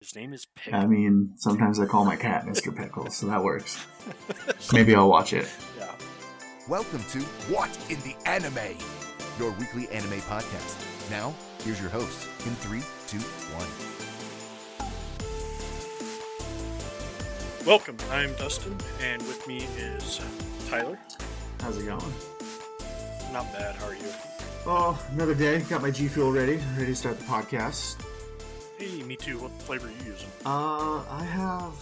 His name is Pickle. I mean, sometimes I call my cat Mr. Pickles, so that works. Maybe I'll watch it. yeah. Welcome to What in the Anime, your weekly anime podcast. Now, here's your host in three, two, one. Welcome. I'm Dustin, and with me is Tyler. How's it going? Not bad. How are you? Oh, another day. Got my G Fuel ready. Ready to start the podcast. Hey, me too. What flavor are you using? Uh, I have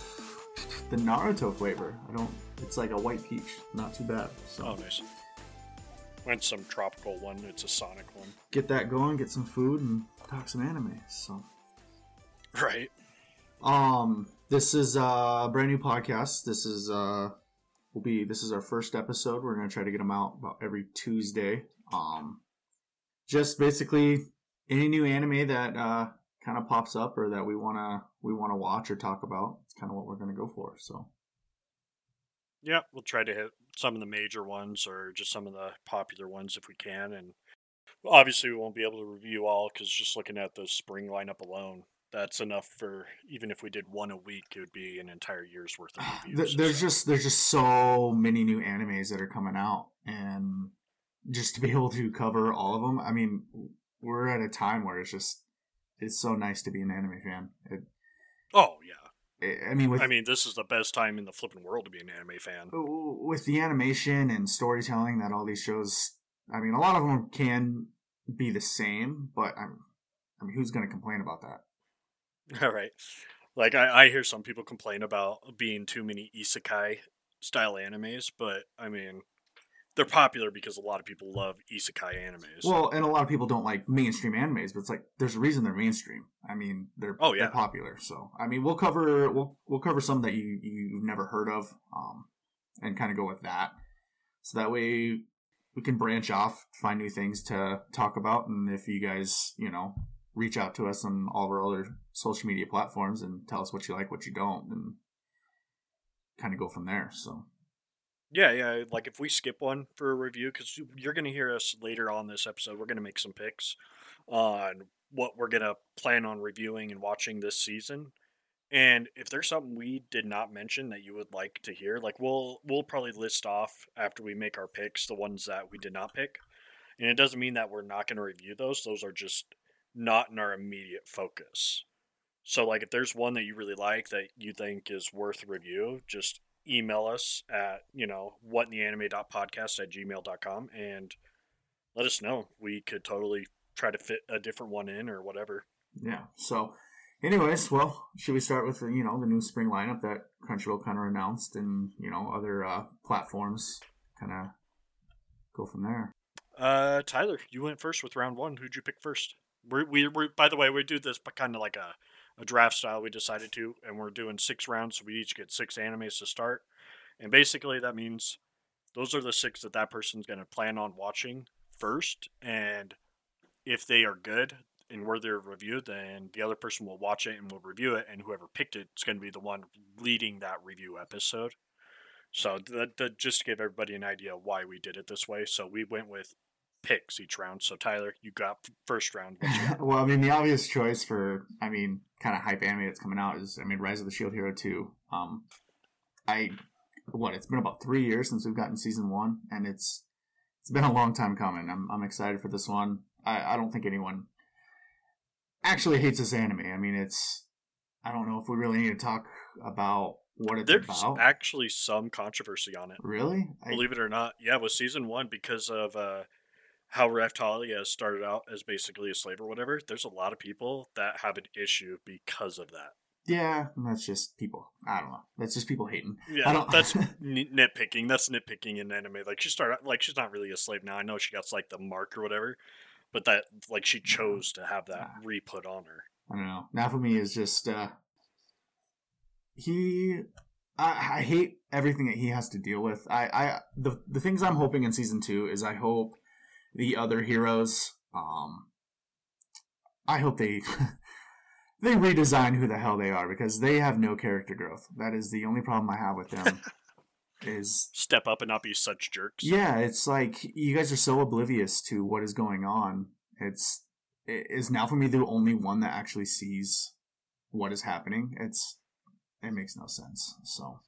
the Naruto flavor. I don't. It's like a white peach. Not too bad. So Oh, nice. Went some tropical one. It's a Sonic one. get that going. Get some food and talk some anime. So Right. Um, this is uh, a brand new podcast. This is uh, will be this is our first episode. We're gonna try to get them out about every Tuesday. Um, just basically any new anime that uh kind of pops up or that we wanna we wanna watch or talk about. It's kind of what we're gonna go for. So Yeah, we'll try to hit some of the major ones or just some of the popular ones if we can. And obviously, we won't be able to review all because just looking at the spring lineup alone, that's enough for even if we did one a week, it would be an entire year's worth of reviews. there's so- just there's just so many new animes that are coming out, and just to be able to cover all of them. I mean, we're at a time where it's just it's so nice to be an anime fan. It, oh yeah. it, I mean, with I mean, this is the best time in the flipping world to be an anime fan. Oh, with the animation and storytelling that all these shows. I mean, a lot of them can be the same, but I'm, I mean, who's going to complain about that? All right. Like I, I hear some people complain about being too many isekai style animes, but I mean, they're popular because a lot of people love isekai animes. Well, and a lot of people don't like mainstream animes, but it's like there's a reason they're mainstream. I mean, they're Oh, yeah. they're popular. So I mean, we'll cover we'll we'll cover some that you you've never heard of, um, and kind of go with that. So that way we can branch off, find new things to talk about, and if you guys you know reach out to us on all of our other social media platforms and tell us what you like, what you don't, and kind of go from there. So yeah, yeah. Like if we skip one for a review, because you're going to hear us later on this episode, we're going to make some picks on what we're going to plan on reviewing and watching this season. And if there's something we did not mention that you would like to hear, like we'll we'll probably list off after we make our picks the ones that we did not pick. And it doesn't mean that we're not going to review those. Those are just not in our immediate focus. So like if there's one that you really like that you think is worth review, just email us at, you know, whatintheanime.podcast at gmail.com and let us know. We could totally try to fit a different one in or whatever. Yeah. So, anyways, well, should we start with the, you know the new spring lineup that Crunchyroll kind of announced, and you know other uh, platforms kind of go from there. Uh, Tyler, you went first with round one. Who'd you pick first? We're, we, we by the way, we do this but kind of like a, a draft style. We decided to, and we're doing six rounds, so we each get six animes to start. And basically, that means those are the six that that person's going to plan on watching first. And if they are good and worthy of review, then the other person will watch it and will review it. And whoever picked it is going to be the one leading that review episode. So that, that just to give everybody an idea why we did it this way. So we went with picks each round. So Tyler, you got first round. You got? well, I mean, the obvious choice for, I mean, kind of hype anime that's coming out is, I mean, Rise of the Shield Hero two. Um, I what it's been about three years since we've gotten season one, and it's it's been a long time coming. I'm I'm excited for this one. I I don't think anyone actually hates this anime. I mean, it's I don't know if we really need to talk about what it's There's about. actually some controversy on it. really? I, Believe it or not, yeah, with season one because of uh, how Raphtalia started out as basically a slave or whatever. There's a lot of people that have an issue because of that. yeah, that's just people. I don't know. That's just people hating. Yeah, that's n- nitpicking. That's nitpicking in anime. Like she started, like she's not really a slave now. I know she got like the mark or whatever, but that like she chose to have that re put on her. I don't know. Naofumi is just uh he I, I hate everything that he has to deal with. I, I the the things I'm hoping in season two is I hope the other heroes um I hope they they redesign who the hell they are because they have no character growth. That is the only problem I have with them. is Step up and not be such jerks. yeah, it's like you guys are so oblivious to what is going on. It's i- is Naofumi the only one that actually sees what is happening. It's it makes no sense. So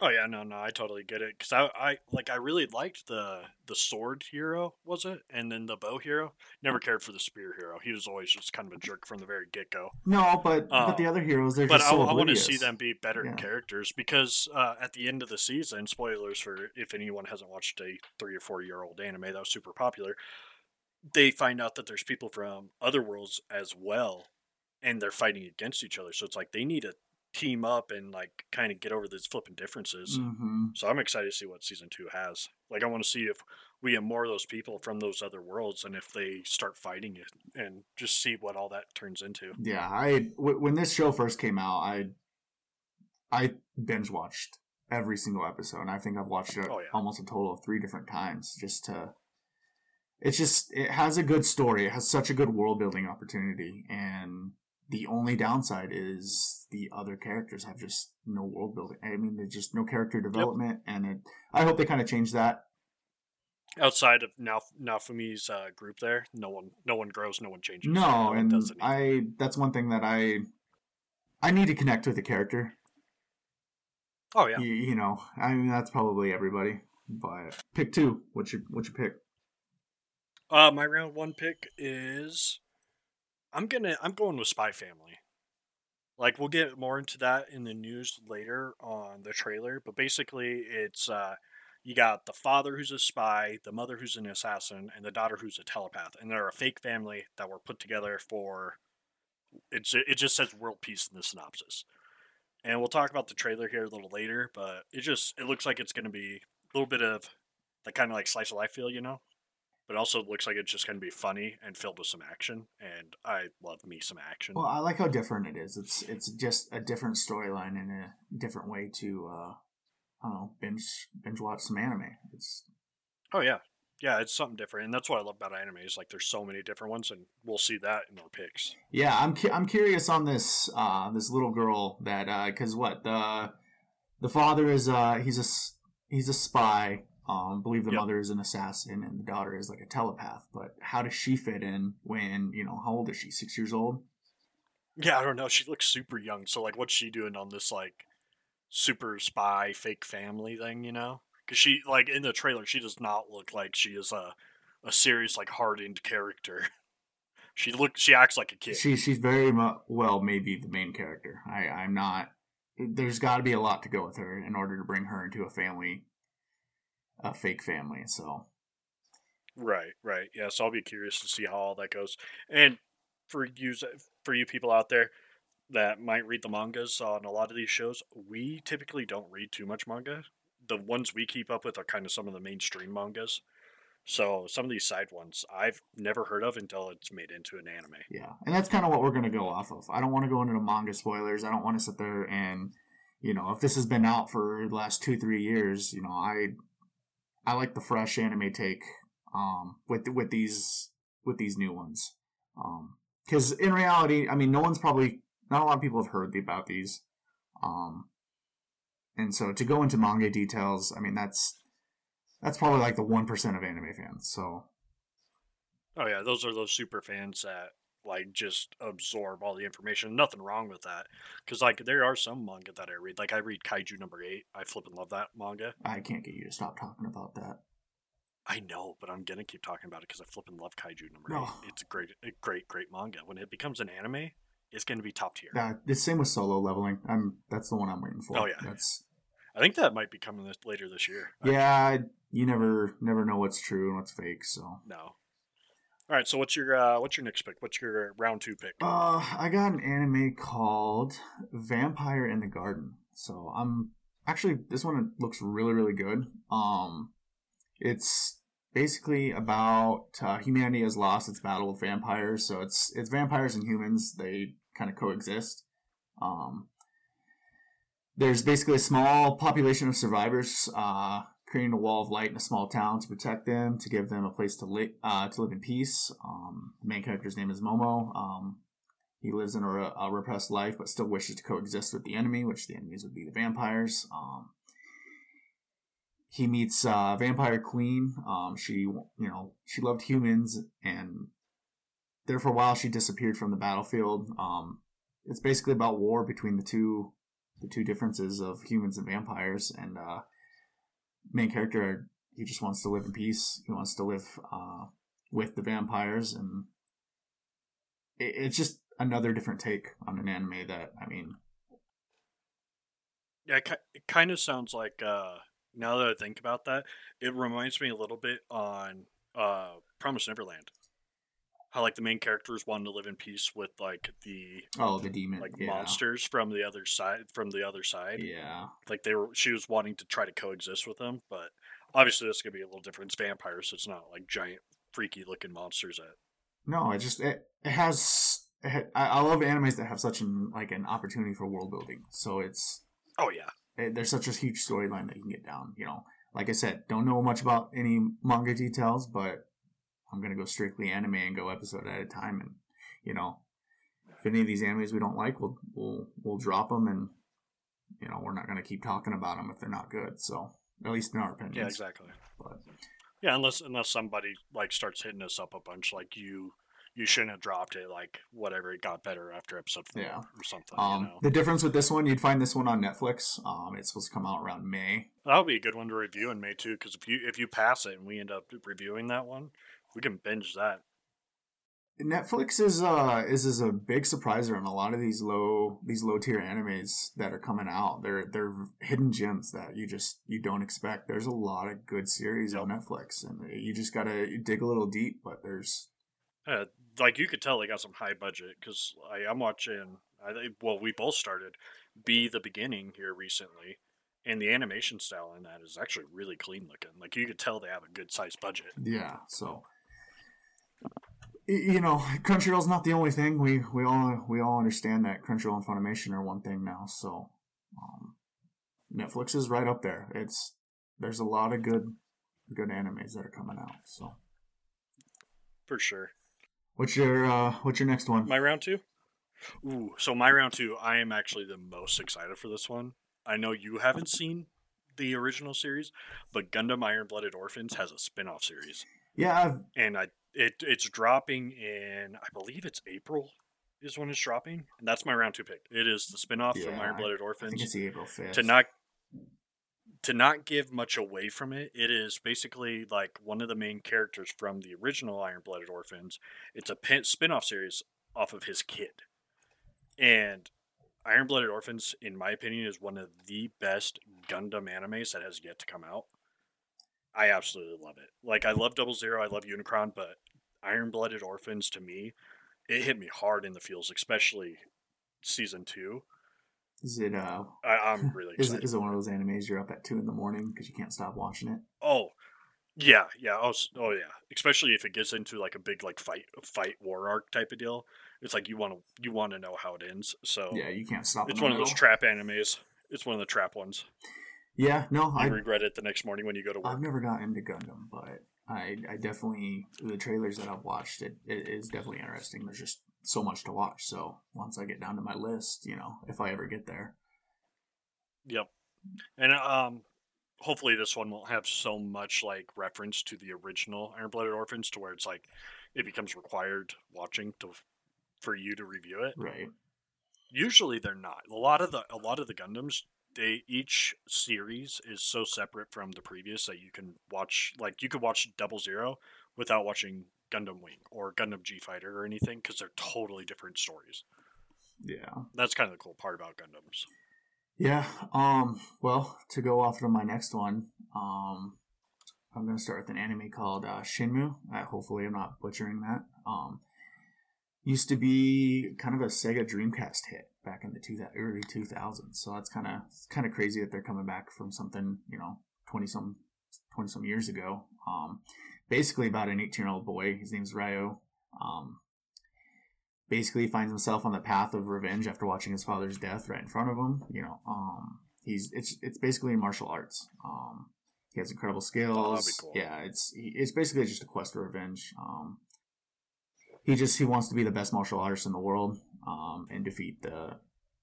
Oh yeah, no, no, I totally get it because I, I like I really liked the the sword hero, was it, and then the bow hero. Never cared for the spear hero. He was always just kind of a jerk from the very get go. no, but Uh, but the other heroes they're But just I, so I want to see them be better Yeah. characters because uh, at the end of the season, spoilers for if anyone hasn't watched a three or four year old anime that was super popular, they find out that there's people from other worlds as well, and they're fighting against each other. So it's like they need to team up and like kind of get over these flipping differences. hmm So I'm excited to see what season two has. Like, I want to see if we have more of those people from those other worlds, and if they start fighting it, and just see what all that turns into. Yeah, I w- when this show first came out, I I binge watched every single episode. And I think I've watched it Oh, yeah. almost a total of three different times just to. It's just it has a good story. It has such a good world building opportunity, and the only downside is the other characters have just no world building. I mean, there's just no character development, and it. I hope they kind of change that. Outside of now Naofumi's uh, group, there, no one, no one grows, no one changes. No, one and. I that's one thing that I I need to connect with the character. oh yeah, you, you know, I mean that's probably everybody. But pick two. What's your what's your pick? Uh, my round one pick is I'm gonna I'm going with Spy Family. Like we'll get more into that in the news later on the trailer, but basically it's uh you got the father who's a spy, the mother who's an assassin, and the daughter who's a telepath, and they're a fake family that were put together for it's it just says world peace in the synopsis. And we'll talk about the trailer here a little later, but it just it looks like it's gonna be a little bit of that kind of like slice of life feel, you know? But also looks like it's just going to be funny and filled with some action. And I love me some action. Well, I like how different it is. It's it's just a different storyline and a different way to uh I don't know binge binge watch some anime. It's oh yeah, yeah, it's something different, and that's what I love about anime is like there's so many different ones, and we'll see that in our picks. yeah. I'm cu- I'm curious on this uh this little girl that uh because what the the father is uh he's a he's a spy. Um, believe the Yep. mother is an assassin and the daughter is like a telepath. But how does she fit in when you know how old is she? Six years old. Yeah, I don't know. She looks super young, so like, what's she doing on this like super spy fake family thing? You know, because she like in the trailer, she does not look like she is a a serious like hardened character. she looks. she acts like a kid. She she's very mu- well maybe the main character. I I'm not. There's got to be a lot to go with her in order to bring her into a family, a fake family. So Right, right. Yeah, so I'll be curious to see how all that goes. And for you, for you people out there that might read the mangas on a lot of these shows, we typically don't read too much manga. The ones we keep up with are kind of some of the mainstream mangas. So some of these side ones I've never heard of until it's made into an anime. yeah, and that's kind of what we're gonna go off of. I don't want to go into the manga spoilers. I don't want to sit there and you know if this has been out for the last two three years, you know I I like the fresh anime take um with with these with these new ones. Um because in reality, I mean, no one's probably not a lot of people have heard about these. Um, and so to go into manga details, I mean, that's that's probably like the one percent of anime fans. So Oh yeah, those are those super fans that like just absorb all the information. Nothing wrong with that, because like there are some manga that I read. Like I read Kaiju number eight. I flip and love that manga. I can't get you to stop talking about that. I know, but I'm gonna keep talking about it because I flip and love Kaiju number No. eight. It's a great, a great, great manga. When it becomes an anime, it's gonna be top tier. Uh, the same with solo leveling. I'm that's the one I'm waiting for. Oh, yeah. that's I think that might be coming this, later this year. Yeah. You never never know what's true and what's fake. So no. All right. So what's your uh, what's your next pick? What's your round two pick? Uh, I got an anime called Vampire in the Garden. So I'm actually this one looks really really good. Um, it's basically about uh, humanity has lost its battle with vampires. So it's it's vampires and humans. They kind of coexist. Um, there's basically a small population of survivors. Uh, creating a wall of light in a small town to protect them, to give them a place to, li- uh, to live in peace. Um, the main character's name is Momo. Um, he lives in a, re- a repressed life, but still wishes to coexist with the enemy, which the enemies would be the vampires. Um, he meets uh, Vampire Queen. Um, she, you know, she loved humans, and there for a while she disappeared from the battlefield. Um, it's basically about war between the two the two differences of humans and vampires and uh main character he just wants to live in peace he wants to live uh with the vampires and it, it's just another different take on an anime that i mean Yeah, it, kind of sounds like uh, now that I think about that, it reminds me a little bit on uh, Promise Neverland. How like the main characters wanted to live in peace with like the oh the demon like yeah. monsters from the other side from the other side. yeah Like they were she was wanting to try to coexist with them, but obviously this is gonna be a little different. It's vampires, so it's not like giant freaky looking monsters that no it just it, it has it I, I love animes that have such an like an opportunity for world building so it's Oh yeah. it, there's such a huge storyline that you can get down you know like i said don't know much about any manga details but i'm gonna go strictly anime and go episode at a time and you know if any of these animes we don't like we'll we'll we'll drop them and you know we're not gonna keep talking about them if they're not good so at least in our opinion. Yeah, exactly. but Yeah, unless unless somebody like starts hitting us up a bunch, like you you shouldn't have dropped it. Like whatever, it got better after episode four Yeah. or something. um you know, the difference with this one you'd find this one on netflix um it's supposed to come out around may that would be a good one to review in May too. Because if you if you pass it and we end up reviewing that one, we can binge that. Netflix is uh is is a big surpriser on a lot of these low these low tier animes that are coming out. They're they're hidden gems that you just you don't expect. There's a lot of good series on Netflix, and you just gotta dig a little deep. But there's Uh, like you could tell they got some high budget because I'm watching. I well, we both started B: The Beginning here recently, and the animation style in that is actually really clean looking. Like you could tell they have a good sized budget. yeah. So you know, Crunchyroll's not the only thing. We we all we all understand that Crunchyroll and Funimation are one thing now. So um, Netflix is right up there. It's there's a lot of good good animes that are coming out. So. For sure. What's your uh what's your next one? My round two? Ooh, so my round two, I am actually the most excited for this one. I know you haven't seen the original series, but Gundam Iron Blooded Orphans has a spin off series. Yeah, I've, And I it it's dropping in I believe it's April is when it's dropping. And that's my round two pick. It is the spin off from Iron Blooded I think Orphans. April fifth. To not to not give much away from it, it is basically like one of the main characters from the original Iron Blooded Orphans. It's a pin- spin-off series off of his kid. And Iron Blooded Orphans, in my opinion, is one of the best Gundam animes that has yet to come out. I absolutely love it. Like I love Double Zero, I love Unicorn, but Iron Blooded Orphans to me, it hit me hard in the feels, especially season two. Is it uh I, I'm really is it, is it one of those animes you're up at two in the morning because you can't stop watching it? Oh, yeah, yeah. Oh, oh, yeah. Especially if it gets into like a big like fight, fight war arc type of deal. It's like you want to you want to know how it ends. So Yeah, you can't stop. it's one of those trap animes. It's one of the trap ones. Yeah, no, I regret it the next morning when you go to work. I've never gotten into Gundam, but I I definitely the trailers that I've watched it, it is definitely interesting. There's just so much to watch. So once I get down to my list, you know, if I ever get there, Yep. And um, hopefully this one won't have so much like reference to the original Iron Blooded Orphans to where it's like it becomes required watching to for you to review it. right? usually they're not a lot of the a lot of the gundams they each series is so separate from the previous that you can watch like you could watch double zero without watching gundam wing or gundam g fighter or anything because they're totally different stories Yeah. that's kind of the cool part about gundams Yeah. Um. Well, to go off to my next one, um, I'm gonna start with an anime called uh, Shenmue. Uh, hopefully, I'm not butchering that. Um, used to be kind of a Sega Dreamcast hit back in the two, early 2000s. So that's kind of kind of crazy that they're coming back from something you know 20 some 20 some years ago. Um, basically about an 18 year old boy. His name's Ryo. Um, basically finds himself on the path of revenge after watching his father's death right in front of him. You know, um, he's it's it's basically martial arts. Um, he has incredible skills. be cool. Yeah, it's it's basically just a quest for revenge. Um, he just he wants to be the best martial artist in the world um, and defeat the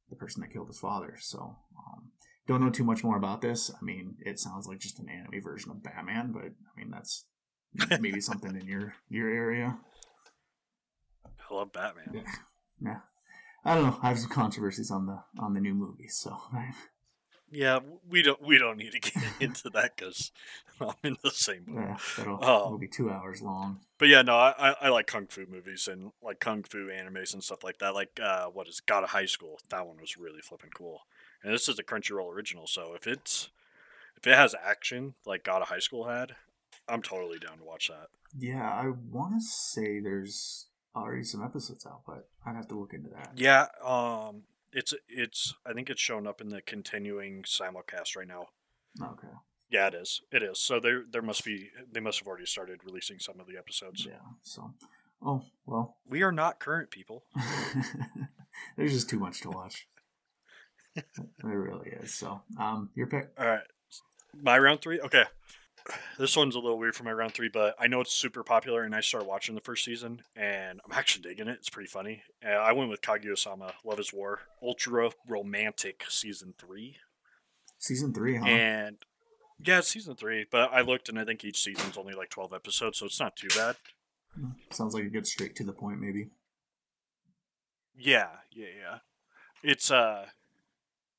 the person that killed his father. So. Um, don't know too much more about this. I mean, it sounds like just an anime version of Batman, but I mean that's maybe something in your your area. i love batman Yeah. I don't know. I have some controversies on the on the new movie, so Yeah, we don't we don't need to get into that because I'm in the same boat. yeah, that'll, Oh. that'll be two hours long. But yeah, no, I, I- I like kung fu movies and like kung fu animes and stuff like that. Like uh, what is God of High School? That one was really flipping cool. And this is a Crunchyroll original, so if it's if it has action like God of High School had, I'm totally down to watch that. Yeah, I want to say there's already some episodes out, but I'd have to look into that. Yeah, um, it's it's I think it's shown up in the continuing simulcast right now. Okay. Yeah, it is. It is. So there there must be they must have already started releasing some of the episodes. Yeah. So, oh well. We are not current people. there's just too much to watch. it really is. So, um, your pick. All right. My round three? Okay. This one's a little weird for my round three, but I know it's super popular, and I started watching the first season, and I'm actually digging it. It's pretty funny. Uh, I went with Kaguya-sama, Love is War, Ultra Romantic Season 3. Season three, huh? And, yeah, it's Season 3, but I looked, and I think each season's only like 12 episodes, so it's not too bad. Sounds like it gets straight to the point, maybe. Yeah, yeah, yeah. It's, uh,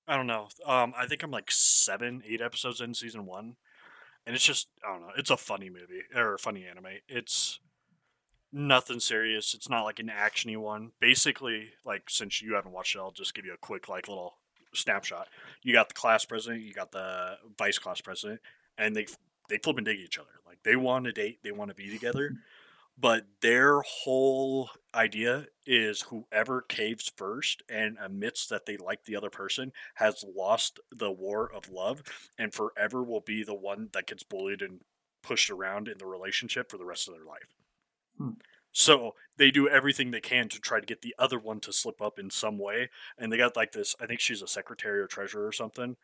I don't know. Um, I think I'm like seven, eight episodes in season one, and it's just I don't know. It's a funny movie or a funny anime. It's nothing serious. It's not like an actiony one. Basically, like since you haven't watched it, I'll just give you a quick like little snapshot. You got the class president, you got the vice class president, and they they flip and dig each other. Like they want to date, they want to be together, but their whole idea is whoever caves first and admits that they like the other person has lost the war of love and forever will be the one that gets bullied and pushed around in the relationship for the rest of their life. Hmm. So they do everything they can to try to get the other one to slip up in some way. And they got like this I think she's a secretary or treasurer or something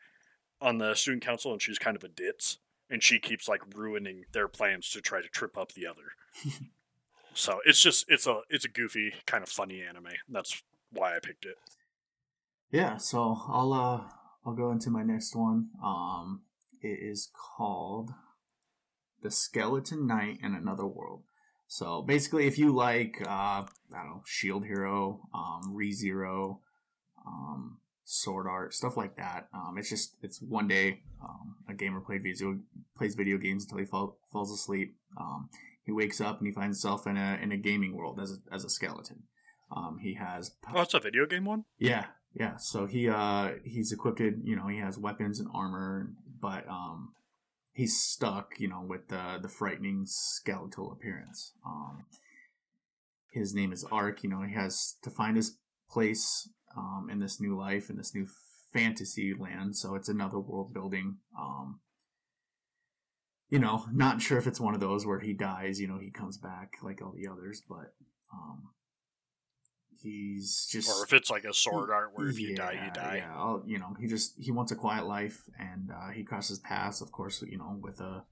on the student council and she's kind of a ditz. And she keeps like ruining their plans to try to trip up the other. so it's just it's a it's a goofy kind of funny anime. That's why I picked it. Yeah, so I'll uh I'll go into my next one. Um it is called The Skeleton Knight in Another World. So basically if you like uh I don't know, Shield Hero, um ReZero, um Sword Art, stuff like that. Um it's just it's one day um a gamer played video plays video games until he fall, falls asleep. Um he wakes up and he finds himself in a in a gaming world as a, as a skeleton. Um he has Oh, it's a video game one? yeah, yeah. So he uh he's equipped, you know, he has weapons and armor, but um he's stuck, you know, with the the frightening skeletal appearance. Um his name is Ark, you know, he has to find his place um in this new life in this new fantasy land, so it's another world building um you know, not sure if it's one of those where he dies, you know, he comes back like all the others, but um he's just Or if it's like a sword art where if you die, you die. Yeah, I'll- you know, he just he wants a quiet life, and uh, he crosses paths, of course, you know, with a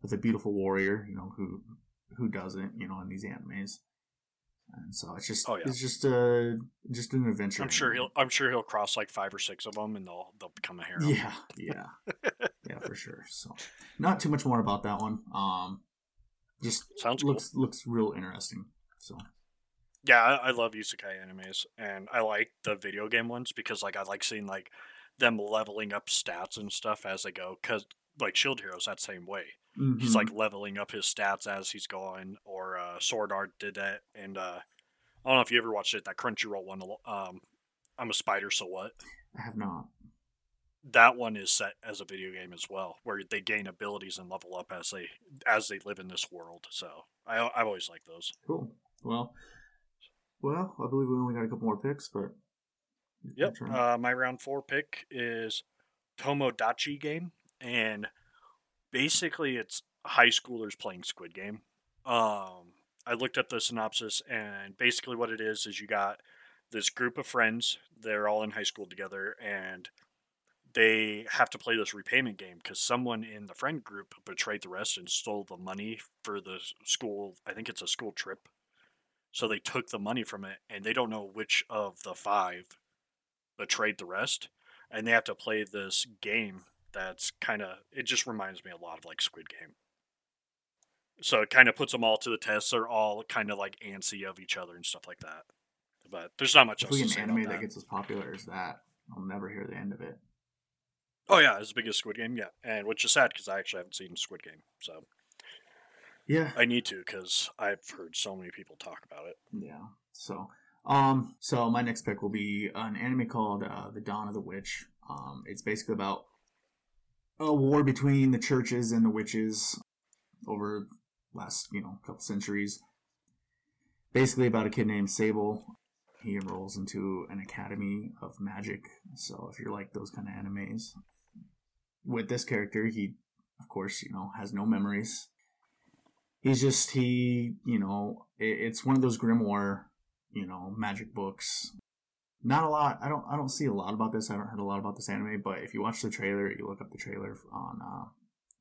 with a beautiful warrior, you know, who who doesn't, you know, in these animes. And so it's just Oh, yeah. it's just a just an adventure. I'm sure he'll I'm sure he'll cross like five or six of them and they'll they'll become a hero. Yeah, yeah, yeah, for sure. So, not too much more about that one. Um, just Sounds cool. looks looks real interesting. So, Yeah, I, I love isekai animes, and I like the video game ones because like I like seeing like them leveling up stats and stuff as they go. Cause like Shield Heroes that same way. He's Mhm. like leveling up his stats as he's going. Or uh, Sword Art did that, and uh, I don't know if you ever watched it. That Crunchyroll one. Um, I'm a spider, so what? I have not. That one is set as a video game as well, where they gain abilities and level up as they as they live in this world. So I I've always liked those. Cool. Well, well, I believe we only got a couple more picks, but Yep. Uh, my round four pick is Tomodachi game, and basically it's high schoolers playing Squid Game. Um, I looked up the synopsis, and basically what it is is you got this group of friends. They're all in high school together, and they have to play this repayment game because someone in the friend group betrayed the rest and stole the money for the school. I think it's a school trip. So they took the money from it, and they don't know which of the five betrayed the rest, and they have to play this game that's kind of it just reminds me a lot of like Squid Game. So it kind of puts them all to the test. They're all kind of like antsy of each other and stuff like that. But there's not much If else we to an anime that. that gets as popular as that, I'll never hear the end of it. Oh yeah, as big as Squid Game, yeah, and which is sad because I actually haven't seen Squid Game, so Yeah, I need to because I've heard so many people talk about it. Yeah. So, um, so my next pick will be an anime called uh, The Dawn of the Witch. Um, it's basically about a war between the churches and the witches over last, you know, couple centuries. Basically about a kid named Saybil. He enrolls into an academy of magic. So if you're like those kind of animes, with this character, he, of course, you know, has no memories. He's just he you know it, it's one of those grimoire you know magic books. Not a lot i don't i don't see a lot about this. I haven't heard a lot about this anime but if you watch the trailer you look up the trailer on uh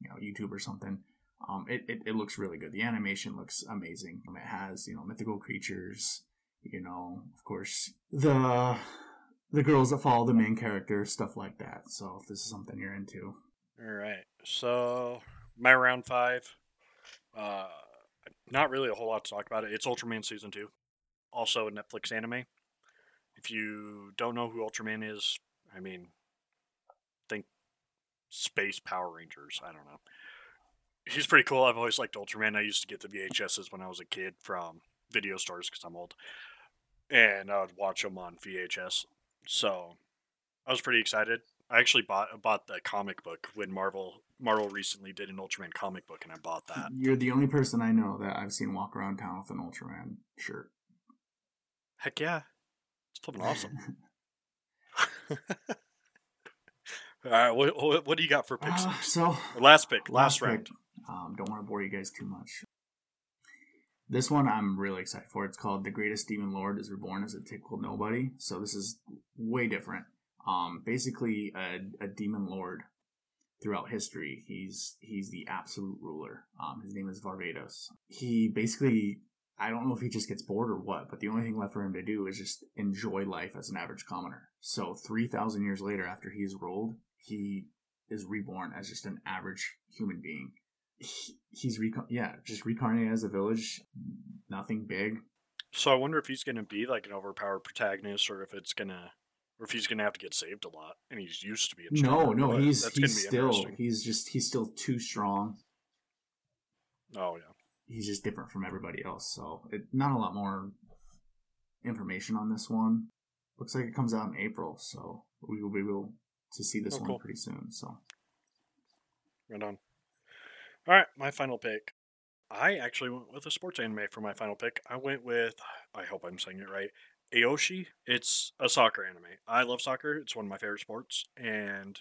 you know youtube or something um it, it, it looks really good. The animation looks amazing. It has you know mythical creatures you know of course the the girls that follow the main character stuff like that so if this is something you're into All right, so my round five, uh, not really a whole lot to talk about it. It's Ultraman season two, also a Netflix anime. If you don't know who Ultraman is, I mean, think Space Power Rangers. I don't know. He's pretty cool. I've always liked Ultraman. I used to get the VHSs when I was a kid from video stores because I'm old, and I would watch them on VHS. So I was pretty excited. I actually bought bought the comic book when Marvel Marvel recently did an Ultraman comic book, and I bought that. You're the only person I know that I've seen walk around town with an Ultraman shirt. Heck yeah, it's flipping awesome. All right, what, what, do you got for picks? Uh, so, last pick, last, last round. pick. um, don't want to bore you guys too much. This one I'm really excited for. It's called "The Greatest Demon Lord is Reborn as a Typical Nobody." So this is way different. Um, basically, a, a demon lord throughout history. He's he's the absolute ruler. Um, his name is Varvatos. He basically, I don't know if he just gets bored or what, but the only thing left for him to do is just enjoy life as an average commoner. So three thousand years later, after he's rolled, he is reborn as just an average human being. He, he's reco- yeah, just reincarnated as a village. Nothing big. So I wonder if he's going to be like an overpowered protagonist, or if it's gonna, or if he's going to have to get saved a lot, and he's used to being. No, no, but he's he's still he's just he's still too strong. Oh yeah. he's just different from everybody else. So it, not a lot more information on this one. Looks like it comes out in April, so we will be able to see this Oh, one cool. pretty soon. So Right on. All right, my final pick. I actually went with a sports anime for my final pick. I went with, I hope I'm saying it right, Aoshi. It's a soccer anime. I love soccer. It's one of my favorite sports. And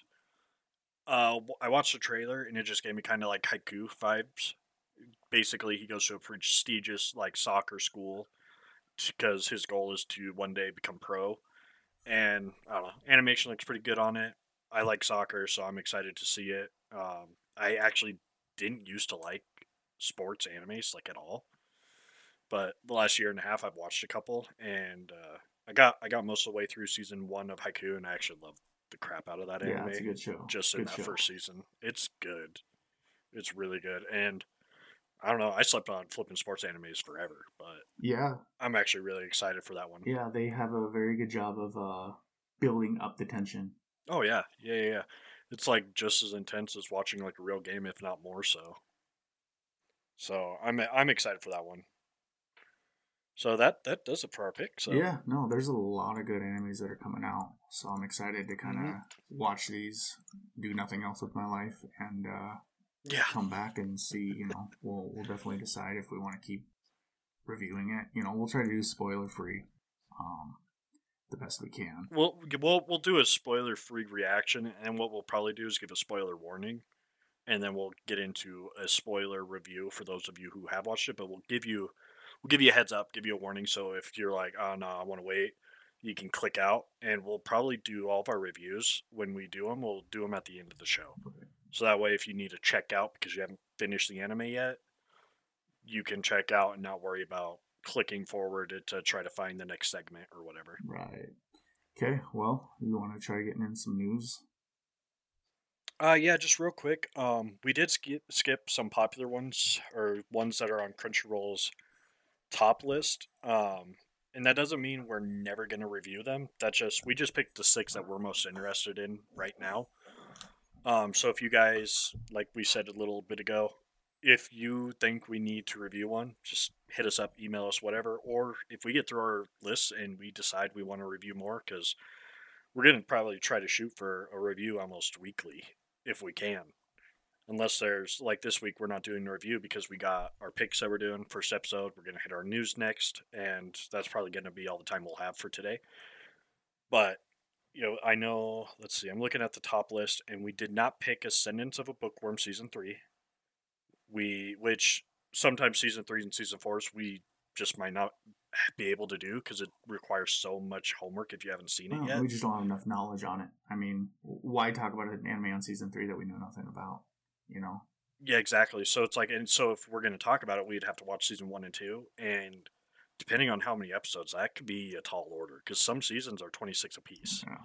uh, I watched the trailer and it just gave me kind of like Haikyu vibes. Basically, he goes to a prestigious like soccer school because his goal is to one day become pro. And I don't know, animation looks pretty good on it. I like soccer, so I'm excited to see it. Um, I actually didn't used to like sports animes like at all, but the last year and a half I've watched a couple, and uh, I got I got most of the way through season one of Haikyu, and I actually love the crap out of that yeah, anime. it's a good show. just in that show. first season, it's good. It's really good, and I don't know. I slept on flipping sports animes forever, but Yeah, I'm actually really excited for that one. yeah, they have a very good job of uh, building up the tension. Oh yeah, yeah, yeah, yeah. It's like just as intense as watching like a real game, if not more so. So I'm I'm excited for that one. So that that does it for our pick. So Yeah, no, there's a lot of good animes that are coming out, so I'm excited to kind of Mhm. watch these, do nothing else with my life, and uh, yeah, come back and see. You know, we'll we'll definitely decide if we want to keep reviewing it. You know, we'll try to do spoiler free, um, the best we can. we'll we'll we'll do a spoiler free reaction, and what we'll probably do is give a spoiler warning, and then we'll get into a spoiler review for those of you who have watched it. But we'll give you we'll give you a heads up, give you a warning. So if you're like, oh no, I want to wait, you can click out, and we'll probably do all of our reviews when we do them. We'll do them at the end of the show. So that way, if you need to check out because you haven't finished the anime yet, you can check out and not worry about clicking forward to try to find the next segment or whatever. Right. Okay. Well, you want to try getting in some news? Uh, yeah, just real quick. Um, we did skip skip some popular ones or ones that are on Crunchyroll's top list. Um, and that doesn't mean we're never going to review them. That's just we just picked the six that we're most interested in right now. Um, so if you guys, like we said a little bit ago, if you think we need to review one, just hit us up, email us, whatever. Or if we get through our list and we decide we want to review more, because we're going to probably try to shoot for a review almost weekly if we can. Unless there's, like this week, we're not doing a review because we got our picks that we're doing first episode. We're going to hit our news next, and that's probably going to be all the time we'll have for today. But you know, I know, let's see, I'm looking at the top list, and we did not pick Ascendance of a Bookworm season three we which sometimes season threes and season fours we just might not be able to do because it requires so much homework if you haven't seen it Well, yet. We just don't have enough knowledge on it. I mean, why talk about an anime on season three that we know nothing about? You know, Yeah, exactly. So it's like, and so if we're going to talk about it, we'd have to watch season one and two, and depending on how many episodes, that could be a tall order because some seasons are twenty six apiece. Yeah.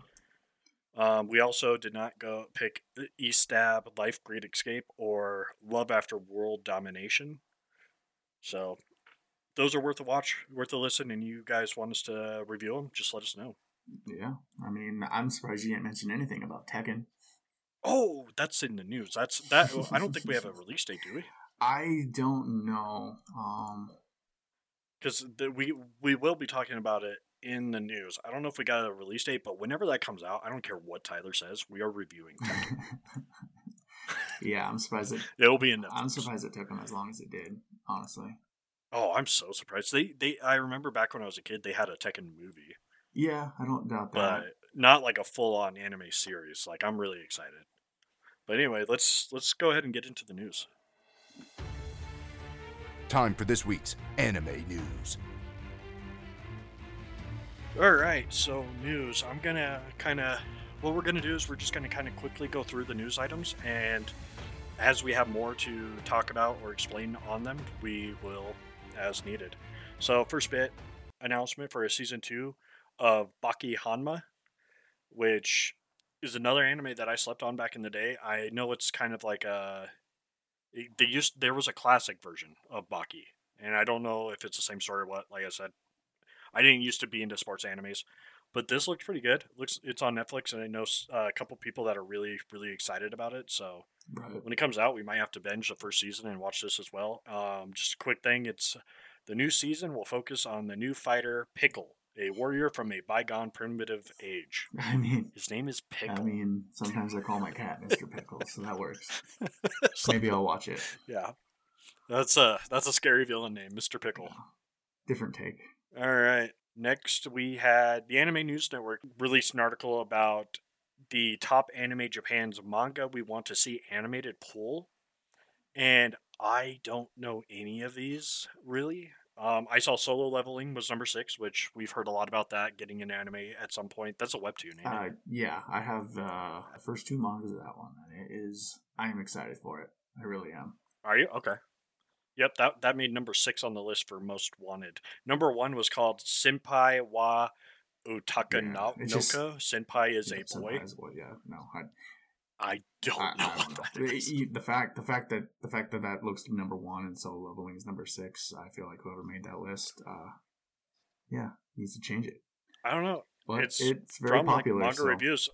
Um, we also did not go pick Estab, Life Great Escape, or Love After World Domination. So those are worth a watch, worth a listen, and you guys want us to review them, just let us know. yeah. I mean, I'm surprised you didn't mention anything about Tekken. Oh, that's in the news. That's that. I don't think we have a release date, do we? I don't know. Um, because we we will be talking about it in the news. I don't know if we got a release date, but whenever that comes out, I don't care what Tyler says, we are reviewing. Tekken. yeah, I'm surprised it. It'll be in the. I'm surprised it took them as long as it did. Honestly. Oh, I'm so surprised. They they I remember back when I was a kid, they had a Tekken movie, Yeah, I don't doubt that. but not like a full on anime series. Like I'm really excited. But anyway, let's let's go ahead and get into the news. Time for this week's anime news. All right, so news. I'm gonna kind of. What we're gonna do is we're just gonna kind of quickly go through the news items, and as we have more to talk about or explain on them, we will as needed. So first bit announcement for a season two of Baki Hanma, which is another anime that I slept on back in the day. I know it's kind of like a. They used there was a classic version of Baki, and I don't know if it's the same story or what. Like I said, I didn't used to be into sports animes, but this looked pretty good. looks it's on Netflix, and I know uh, a couple people that are really really excited about it. So Right. when it comes out, we might have to binge the first season and watch this as well. Um, just a quick thing: it's the new season will focus on the new fighter Pickle, a warrior from a bygone primitive age. I mean, His name is Pickle. I mean, sometimes I call my cat Mr. Pickle, so that works. Maybe I'll watch it. yeah, that's a that's a scary villain name, Mister Pickle. Different take. All right. Next, we had the Anime News Network released an article about the top anime Japan's manga we want to see animated pool. And I don't know any of these really. Um, I saw Solo Leveling was number six, which we've heard a lot about that getting an anime at some point. That's a webtoon? Uh, yeah, I have uh, the first two mangas of that one. and It is. I am excited for it. I really am. Are you okay? Yep that that made number six on the list for most wanted. Number one was called Senpai wa Utaka Yeah, no- just- Noka. Senpai is Yeah, a boy. Is boy. Yeah, no, I, I don't I, know I don't know. The, the fact, the fact that the fact that that looks number one and Solo Leveling is number six. I feel like whoever made that list, uh, yeah, needs to change it. I don't know. But It's it's, very From popular. like manga so- reviews.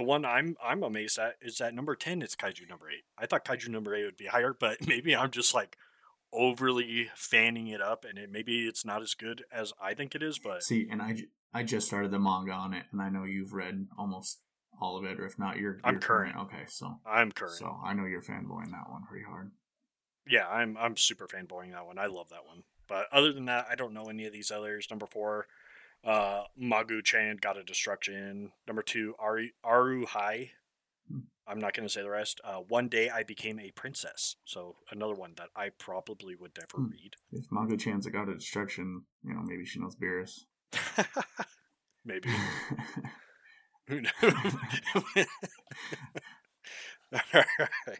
The one I'm I'm amazed at is that number ten is Kaiju number eight. I thought Kaiju number eight would be higher, but maybe I'm just like overly fanning it up, and it maybe it's not as good as I think it is. But See, and I, I just started the manga on it, and I know you've read almost all of it, or if not, you're, I'm you're current. Okay, so I'm current. so I know you're fanboying that one pretty hard. Yeah, I'm I'm super fanboying that one. I love that one. But other than that, I don't know any of these others. Number four, uh, Magu Chan God of destruction. Number two, Aru Aru Hai. Hmm. I'm not going to say the rest. Uh, one day I became a princess. So another one that I probably would never Hmm. read. If Magu Chan's God of destruction, you know, maybe she knows Beerus. Maybe. Who knows? Alright.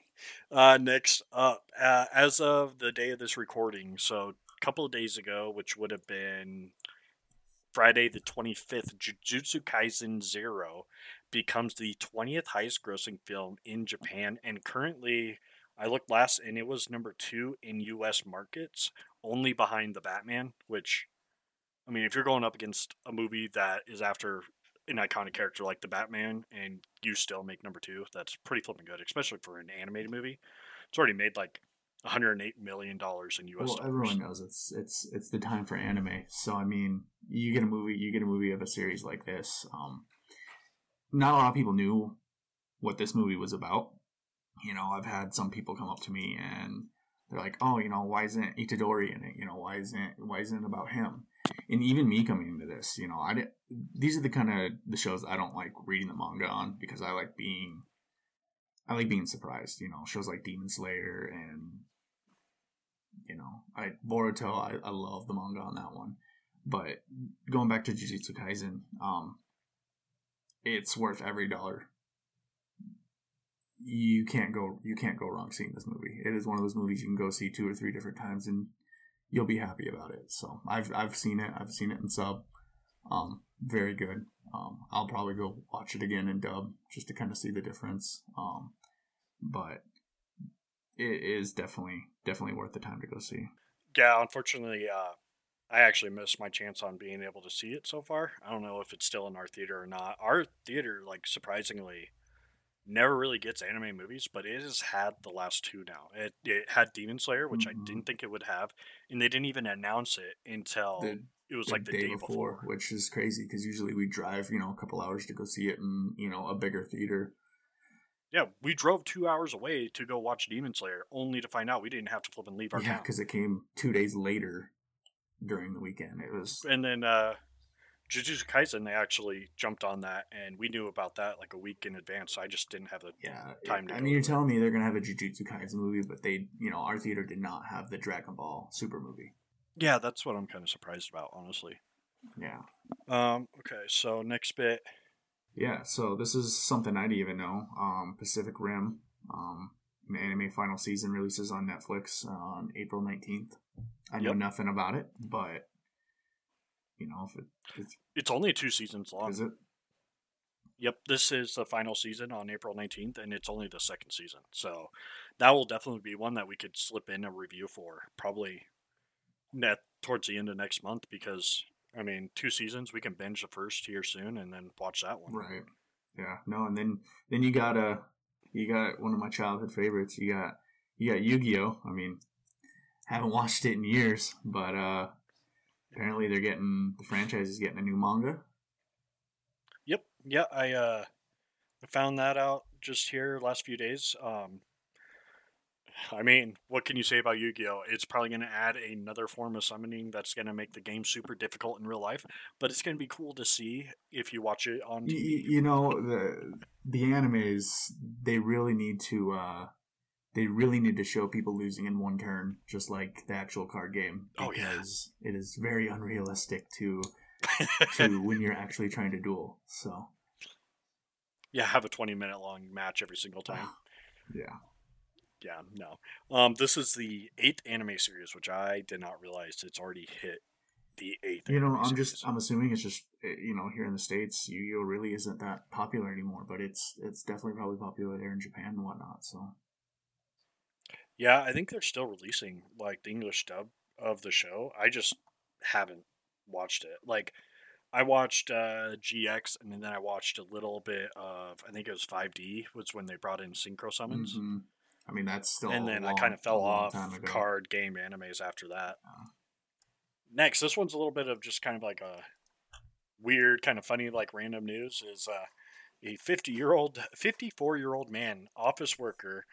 uh, next up, uh, as of the day of this recording, so a couple of days ago, which would have been Friday the 25th, Jujutsu Kaisen Zero becomes the 20th highest grossing film in Japan. And currently, I looked last and it was number two in US markets, only behind The Batman, which I mean, if you're going up against a movie that is after an iconic character like the Batman, and you still make number two, that's pretty flipping good, especially for an animated movie. It's already made like 108 million dollars in U.S. Well, dollars. everyone knows it's it's it's the time for anime. So I mean, you get a movie, you get a movie of a series like this. Um, not a lot of people knew what this movie was about. You know, I've had some people come up to me and they're like, "Oh, you know, why isn't Itadori in it? You know, why isn't why isn't it about him?" And even me coming into this, you know, I did, these are the kind of the shows I don't like reading the manga on because I like being I like being surprised. You know, shows like Demon Slayer and you know, I Boruto. I, I love the manga on that one, but going back to Jujutsu Kaisen, um, it's worth every dollar. You can't go you can't go wrong seeing this movie. It is one of those movies you can go see two or three different times and you'll be happy about it. So I've I've seen it. I've seen it in sub. Um, very good. Um, I'll probably go watch it again in dub just to kind of see the difference. Um, but it is definitely definitely worth the time to go see. Yeah, unfortunately, uh, I actually missed my chance on being able to see it so far. I don't know if it's still in our theater or not. Our theater, like surprisingly, never really gets anime movies, but it has had the last two now. It it had Demon Slayer, which Mhm. I didn't think it would have, and they didn't even announce it until The- it was like the day, before. which is crazy because usually we drive you know a couple hours to go see it in you know a bigger theater. Yeah, we drove two hours away to go watch Demon Slayer, only to find out we didn't have to flip and leave our Yeah, town. because it came two days later during the weekend. It was And then uh, Jujutsu Kaisen, they actually jumped on that, and we knew about that like a week in advance. So I just didn't have the yeah. time to I mean, you're telling me they're gonna have a Jujutsu Kaisen movie, but they you know our theater did not have the Dragon Ball Super movie. Yeah, that's what I'm kind of surprised about, honestly. Yeah. Um, okay, so next bit. Yeah, so this is something I didn't even know. Um, Pacific Rim, um, an anime final season releases on Netflix on April 19th. I know Yep. nothing about it, but, you know, if it, it's, It's only two seasons long. is it? Yep, this is the final season on April 19th, and it's only the second season. So that will definitely be one that we could slip in a review for, probably net towards the end of next month, because, I mean, two seasons, we can binge the first here soon and then watch that one. Right. Yeah. No, and then then you got uh you got one of my childhood favorites. You got you got Yu-Gi-Oh. I mean, haven't watched it in years, but uh apparently they're getting the franchise is getting a new manga. Yep. Yeah, I uh I found that out just here last few days. Um I mean, what can you say about Yu-Gi-Oh? It's probably going to add another form of summoning that's going to make the game super difficult in real life, but it's going to be cool to see if you watch it on TV. y- you know the the animes they really need to uh they really need to show people losing in one turn just like the actual card game Oh, yeah. because it is very unrealistic to to when you're actually trying to duel so yeah, have a 20 minute long match every single time. yeah Yeah, no. Um this is the 8th anime series, which I did not realize it's already hit the 8th. you know i'm series. just i'm assuming it's just eh, you know here in the states yu-gi-oh really isn't that popular anymore but it's it's definitely probably popular there in japan and whatnot so Yeah, I think they're still releasing like the English dub of the show. I just haven't watched it. Like I watched uh, GX and then I watched a little bit of I think it was 5D was when they brought in synchro summons. mhm. I mean that's still And a then I kind of fell off card game animes after that. Oh. Next, this one's a little bit of just kind of like a weird, kind of funny, like random news. Is uh, a 50 year old, 54 year old man, office worker,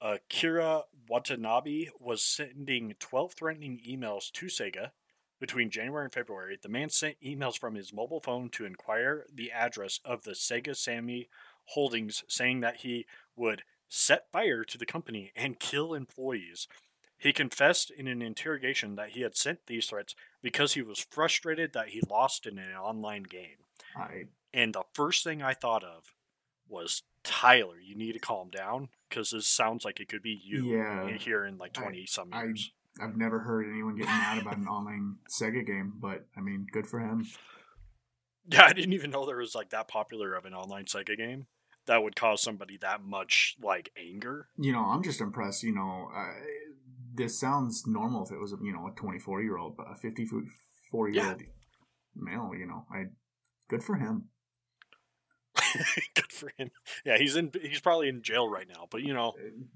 Akira Watanabe, was sending 12 threatening emails to Sega between January and February. The man sent emails from his mobile phone to inquire the address of the Sega Sammy Holdings, saying that he would set fire to the company and kill employees. He confessed in an interrogation that he had sent these threats because he was frustrated that he lost in an online game. i And the first thing I thought of was Tyler, you need to calm down because this sounds like it could be you Yeah. here in like I- 20 some I- years. I've never heard anyone getting mad about an online Sega game, but I mean, good for him. Yeah, I didn't even know there was like that popular of an online Sega game that would cause somebody that much like anger. You know, I'm just impressed. You know, uh, this sounds normal if it was, you know, a 24 year old, but a 54 year old male. You know, I good for him. good for him. Yeah, he's in. He's probably in jail right now. But you know,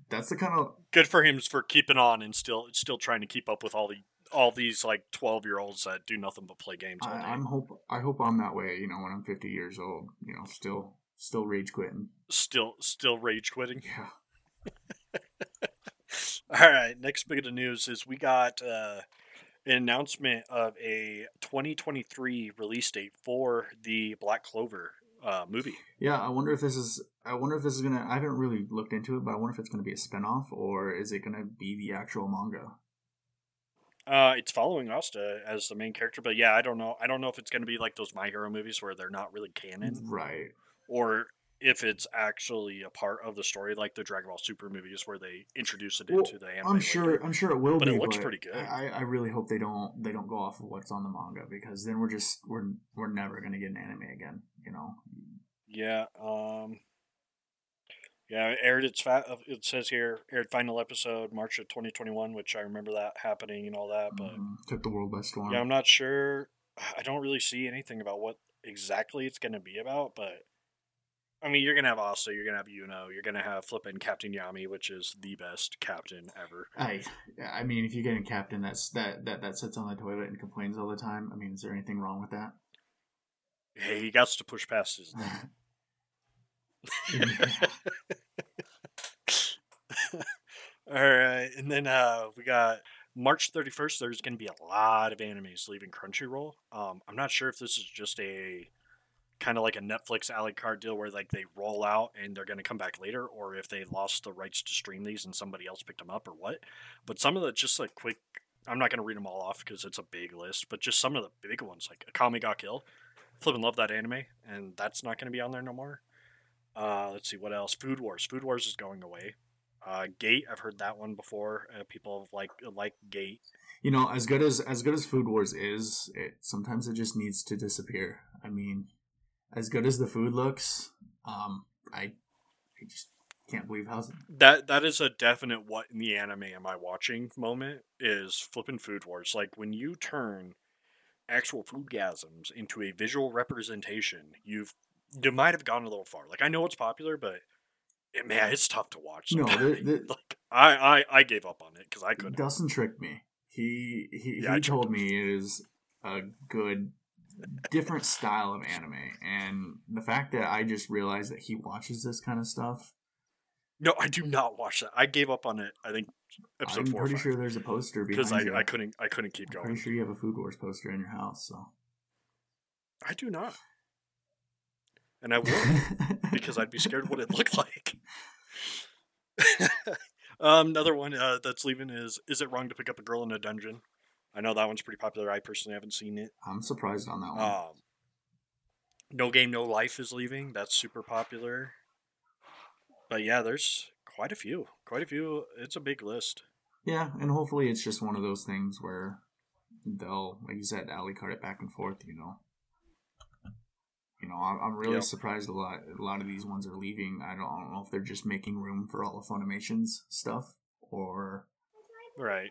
That's the kind of good for him for keeping on and still still trying to keep up with all the all these like twelve year olds that do nothing but play games all I. I'm hope I hope I'm that way. You know, when I'm 50 years old, you know, still still rage quitting. Still still rage quitting. Yeah. All right, next bit of news is we got uh, an announcement of a 2023 release date for the Black Clover uh, movie. Yeah, I wonder if this is. I wonder if this is gonna. I haven't really looked into it, but I wonder if it's gonna be a spinoff or is it gonna be the actual manga? Uh, it's following Asta as the main character, but yeah, I don't know. I don't know if it's going to be like those My Hero movies where they're not really canon, Right. Or if it's actually a part of the story, like the Dragon Ball Super movies where they introduce it Well, into the anime. I'm later. sure. I'm sure it will But be. it looks pretty good. I, I really hope they don't. They don't go off of what's on the manga because then we're just we're we're never gonna get an anime again. You know. Yeah. Um. Yeah, it aired its fa- It says here aired final episode March of 2021, which I remember that happening and all that. But Mhm. took the world by storm. yeah, I'm not sure. I don't really see anything about what exactly it's going to be about. But I mean, you're gonna have Asta, you're gonna have Yuno, you're gonna have flipping Captain Yami, which is the best captain ever. I I mean, if you get a captain that's that that that sits on the toilet and complains all the time, I mean, is there anything wrong with that? Hey, he got to push past his. All right, and then uh, we got March 31st. There's going to be a lot of animes leaving Crunchyroll. Um, I'm not sure if this is just a kind of like a Netflix a la carte deal where like they roll out and they're going to come back later, or if they lost the rights to stream these and somebody else picked them up, or what. But some of the just like quick, I'm not going to read them all off because it's a big list, but just some of the big ones like Akame ga Kill. Flippin' love that anime, and that's not going to be on there no more. Uh, let's see what else. Food Wars. Food Wars is going away. Uh, Gate. I've heard that one before. Uh, people like like Gate. you know, as good as as good as Food Wars is, it sometimes it just needs to disappear. I mean, as good as the food looks, um, I I just can't believe how That that is a definite what in the anime am I watching moment is flipping Food Wars. Like when you turn actual food foodgasms into a visual representation, you've you might have gone a little far. Like I know it's popular, but it, man, it's tough to watch. No, the- the- like I, I I gave up on it because I couldn't. Dustin tricked me. He he, Yeah, he told me it is a good different style of anime and the fact that I just realized that he watches this kind of stuff No, I do not watch that. I gave up on it. I think episode I'm four. or pretty sure there's a poster because I, you. I couldn't I couldn't keep I'm going. pretty sure you have a Food Wars poster in your house so I do not, and I will because I'd be scared what it looked like. um, another one uh, that's leaving is is it wrong to pick up a girl in a dungeon? I know that one's pretty popular. I personally haven't seen it. I'm surprised on that one. Um, no game, no life is leaving. That's super popular. But yeah, there's quite a few. Quite a few. It's a big list. Yeah, and hopefully it's just one of those things where they'll, like you said, alley cart it back and forth. You know, you know, I'm, really Yep. surprised a lot. A lot of these ones are leaving. I don't, I don't know if they're just making room for all of Funimation's stuff, or Right.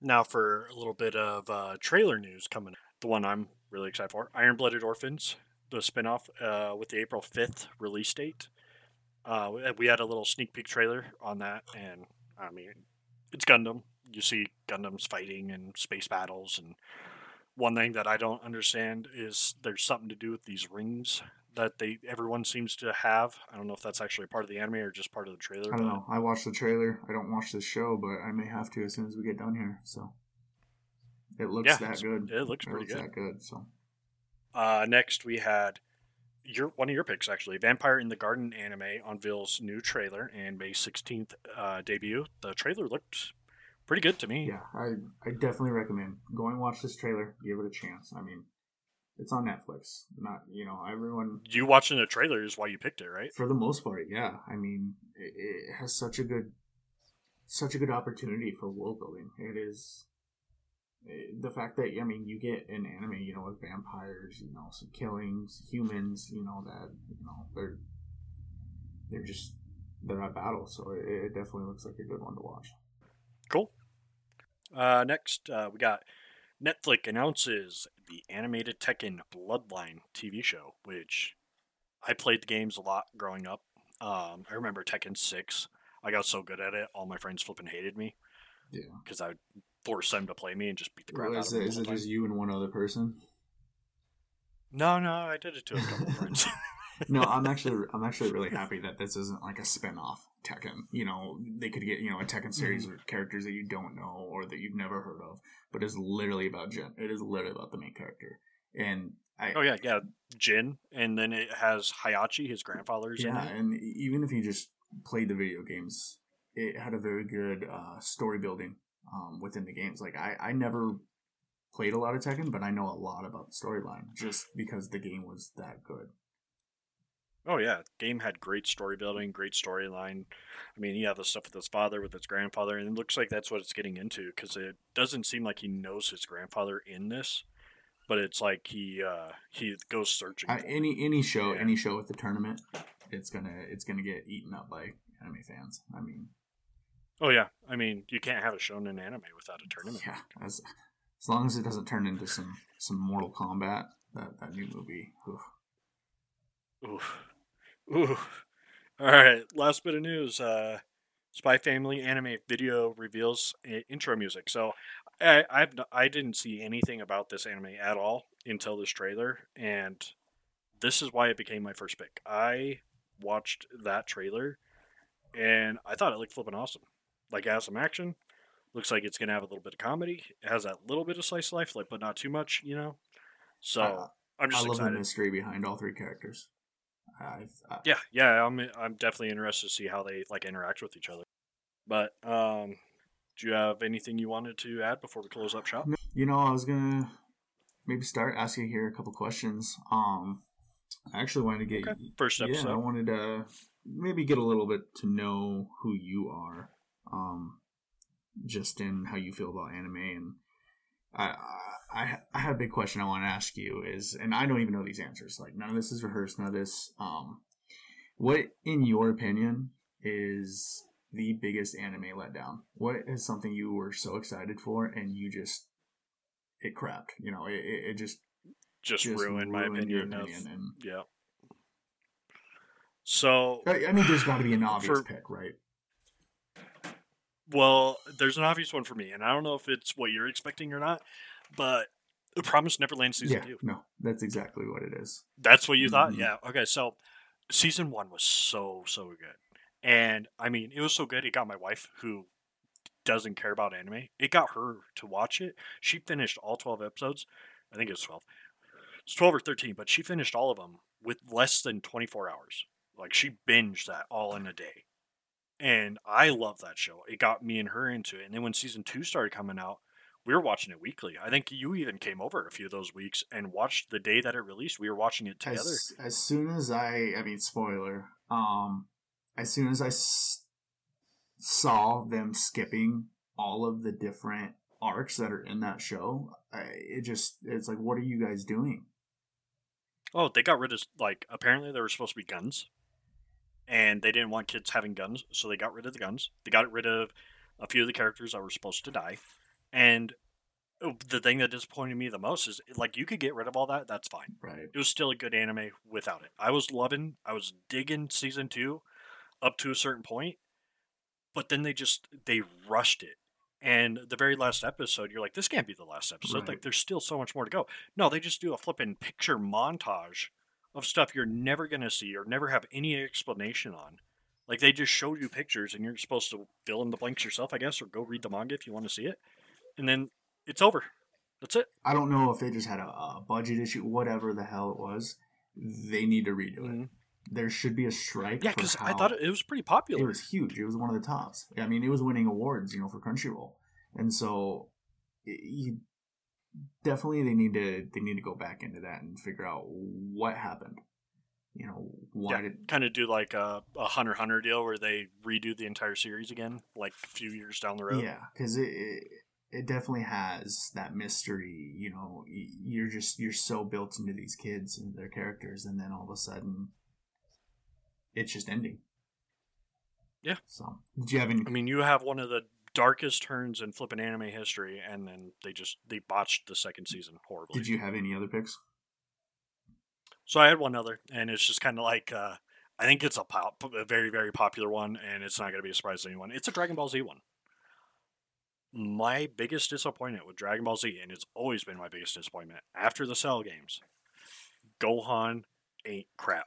Now for a little bit of uh, trailer news coming. The one I'm really excited for Iron Blooded Orphans, the spinoff uh, with the April 5th release date. Uh, we- had a little sneak peek trailer on that, and I mean, it's Gundam. You see Gundams fighting and space battles, and one thing that I don't understand is there's something to do with these rings that they everyone seems to have. I don't know if that's actually part of the anime or just part of the trailer. I don't know. I watched the trailer. I don't watch the show, but I may have to as soon as we get done here. So it looks Yeah, that good. it looks pretty good. that good. So Uh, next, we had your one of your picks actually, Vampire in the Garden anime unveils new trailer and May sixteenth uh, debut. The trailer looked pretty good to me. yeah, I I definitely recommend go and watch this trailer. Give it a chance. I mean, it's on Netflix. Not you know everyone You watching the trailer is why you picked it, right? for the most part. Yeah, I mean it, it has such a good such a good opportunity for world building. It is eh, the fact that I mean you get an anime, you know, with vampires, you know, some killings, humans, you know that you know they're they're just they're at battle. So it, it definitely looks like a good one to watch. Cool. Uh, next, uh, we got Netflix announces the animated Tekken Bloodline TV show, which I played the games a lot growing up. Um, I remember Tekken 6. I got so good at it, all my friends flipping hated me Yeah. because I would force them to play me and just beat the crap Well, out is of it, them. is it time. just you and one other person? No, no, I did it to a couple friends. no, I'm actually I'm actually really happy that this isn't like a spin-off Tekken. You know, they could get, you know, a Tekken series with characters that you don't know or that you've never heard of, but it's literally about Jin. It is literally about the main character. And I oh yeah, yeah, Jin, and then it has Heihachi, his grandfather's yeah, and even if you just played the video games, it had a very good uh, story building um, within the games. Like I, I never played a lot of Tekken, but I know a lot about the storyline just because the game was that good. Oh yeah, game had great story building, great storyline. I mean, you have the stuff with his father, with his grandfather, and it looks like that's what it's getting into because it doesn't seem like he knows his grandfather in this, but it's like he uh, he goes searching. Him. any any show, Yeah. any show with the tournament, it's gonna it's gonna get eaten up by anime fans. I mean, Oh yeah, I mean, you can't have a show shonen anime without a tournament. yeah, as as long as it doesn't turn into some some Mortal Kombat, that that new movie. oof. Oof. Oof. All right, last bit of news. Uh, Spy Family anime video reveals intro music. So I I've I didn't see anything about this anime at all until this trailer, and this is why it became my first pick. I watched that trailer, and I thought it looked flipping awesome. Like it has some action. Looks like it's gonna have a little bit of comedy. It has that little bit of slice of life, like but not too much, you know. So I- I'm just excited. I love the mystery behind all three characters. I, I, Yeah, yeah, I'm I'm definitely interested to see how they like interact with each other. But um, do you have anything you wanted to add before we close up shop? You know, I was gonna maybe start asking here a couple questions. Um, I actually wanted to get Okay, first yeah, I wanted to maybe get a little bit to know who you are, um, just in how you feel about anime. And I, I, I had a big question I want to ask you is, and I don't even know these answers. Like none of this is rehearsed. None of this. Um, what, in your opinion, is the biggest anime letdown? What is something you were so excited for and you just it crapped? You know, it, it, just Just, just ruined my ruined your opinion, opinion. of and yeah. So I I mean, there's got to be an obvious For- pick, right? Well, there's an obvious one for me, and I don't know if it's what you're expecting or not, but The Promised Neverland season yeah, two. no, that's exactly what it is. That's what you thought? Mhm. Yeah. Okay. So season one was so, so good. And I mean, it was so good. It got my wife, who doesn't care about anime, it got her to watch it. She finished all 12 episodes. I think it was 12. It's 12 or 13, but she finished all of them with less than 24 hours. Like she binged that all in a day. And I love that show. It got me and her into it. And then when season two started coming out, we were watching it weekly. I think you even came over a few of those weeks and watched the day that it released. We were watching it together. As, as soon as I, I mean, spoiler. Um, as soon as I s- saw them skipping all of the different arcs that are in that show, I, it just it's like, what are you guys doing? Oh, they got rid of like apparently there were supposed to be guns, and they didn't want kids having guns, so they got rid of the guns. They got rid of a few of the characters that were supposed to die, and oh, the thing that disappointed me the most is like you could get rid of all that. That's fine. Right. It was still a good anime without it. I was loving, I was digging season two up to a certain point, but then they just they rushed it. And the very last episode, you're like, this can't be the last episode. Right. Like, there's still so much more to go. No, they just do a flipping picture montage of stuff you're never gonna see or never have any explanation on. Like they just showed you pictures, and you're supposed to fill in the blanks yourself, I guess, or go read the manga if you want to see it. And then it's over. That's it. I don't know if they just had a, a budget issue, whatever the hell it was. They need to redo it. Mhm. There should be a strike. Yeah, because I thought it, it was pretty popular. it was huge. It was one of the tops. I mean, it was winning awards, you know, for Crunchyroll, and so you definitely they need to they need to go back into that and figure out what happened. You know, why yeah, did kind of do like a, a Hunter Hunter deal where they redo the entire series again, like a few years down the road. yeah? Because it, it it definitely has that mystery. You know, you're just you're so built into these kids and their characters, and then all of a sudden, it's just ending. Yeah. So, did you have any? I mean, you have one of the darkest turns in flipping anime history, and then they just they botched the second season horribly. Did you have any other picks? So I had one other, and it's just kind of like uh, I think it's a pop, a very very popular one, and it's not going to be a surprise to anyone. It's a Dragon Ball Z one. My biggest disappointment with Dragon Ball Z, and it's always been my biggest disappointment after the Cell games, Gohan ain't crap,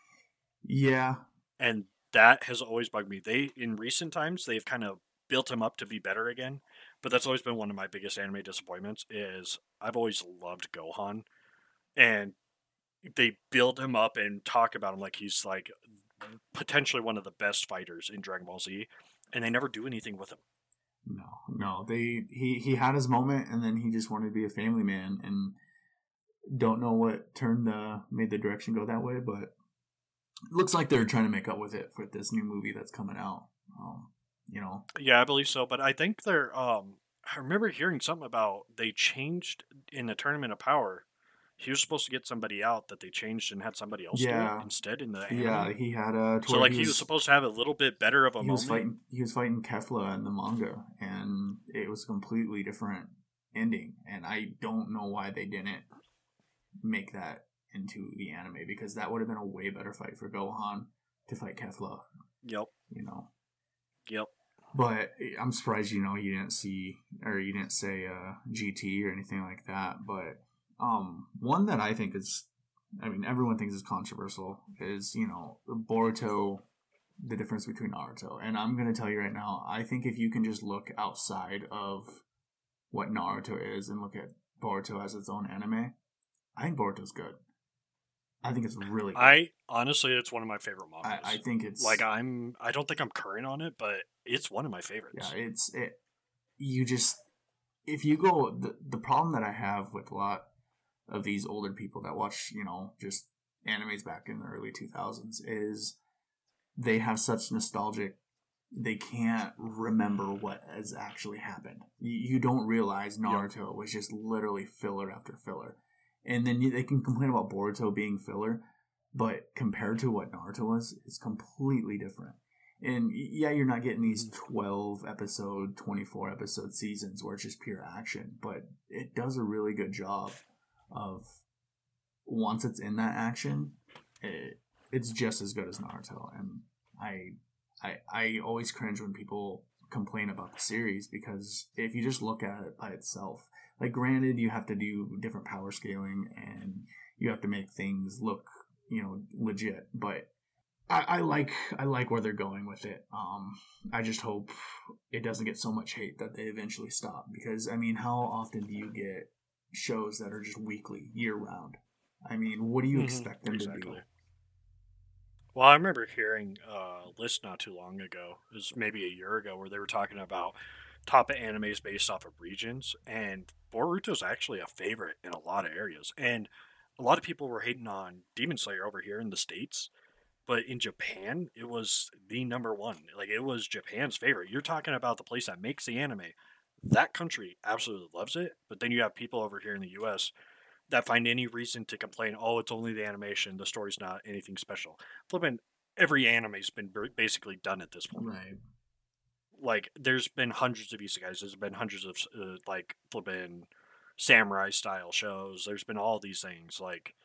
Yeah, and that has always bugged me. They in recent times they've kind of built him up to be better again, but that's always been one of my biggest anime disappointments. Is I've always loved Gohan, and they build him up and talk about him like he's like potentially one of the best fighters in Dragon Ball Z, and they never do anything with him. no, no. They he he had his moment, and then he just wanted to be a family man, and don't know what turned the made the direction go that way, but looks like they're trying to make up with it for this new movie that's coming out. Um, you know, Yeah, I believe so, but I think they're. Um, I remember hearing something about they changed in the Tournament of Power. He was supposed to get somebody out that they changed and had somebody else do Yeah. it instead in the anime. yeah, he had a. So like he was supposed to have a little bit better of a he moment. was fighting he was fighting Kefla in the manga and it was a completely different ending and I don't know why they didn't make that into the anime because that would have been a way better fight for Gohan to fight Kefla, Yep. you know. But I'm surprised you know you didn't see or you didn't say uh, GT or anything like that. But um, one that I think is, I mean, everyone thinks is controversial is you know Boruto, the difference between Naruto. And I'm gonna tell you right now, I think if you can just look outside of what Naruto is and look at Boruto as its own anime, I think Boruto's good. I think it's really. Good. I honestly, it's one of my favorite I, mangas. I think it's like I'm. I don't think I'm current on it, but it's one of my favorites. Yeah, it's it. You just if you go the the problem that I have with a lot of these older people that watch you know just animes back in the early two thousands is they have such nostalgic. They can't remember what has actually happened. You, you don't realize Naruto was just literally filler after filler, and then they can complain about Boruto being filler, but compared to what Naruto was, it's completely different. And yeah, you're not getting these mm-hmm. 12 episode, 24 episode seasons where it's just pure action, but it does a really good job of once it's in that action, it, it's just as good as Naruto. And I, I, I always cringe when people complain about the series because if you just look at it by itself, like granted, you have to do different power scaling and you have to make things look, you know, legit, but I, I like I like where they're going with it. Um, I just hope it doesn't get so much hate that they eventually stop. Because I mean, how often do you get shows that are just weekly, year round? I mean, what do you Mhm, expect them to do? Well, I remember hearing a list not too long ago, it was maybe a year ago, where they were talking about top of animes based off of regions, and Boruto Boruto's actually a favorite in a lot of areas. And a lot of people were hating on Demon Slayer over here in the States, but in Japan, it was the number one. Like, it was Japan's favorite. You're talking about the place that makes the anime. That country absolutely loves it, but then you have people over here in the US that find any reason to complain, oh, it's only the animation, the story's not anything special. Flipping, every anime's been basically done at this point. Right. Like, there's been hundreds of isekais, there's been hundreds of, uh, like, flipping samurai style shows, there's been all these things. Like,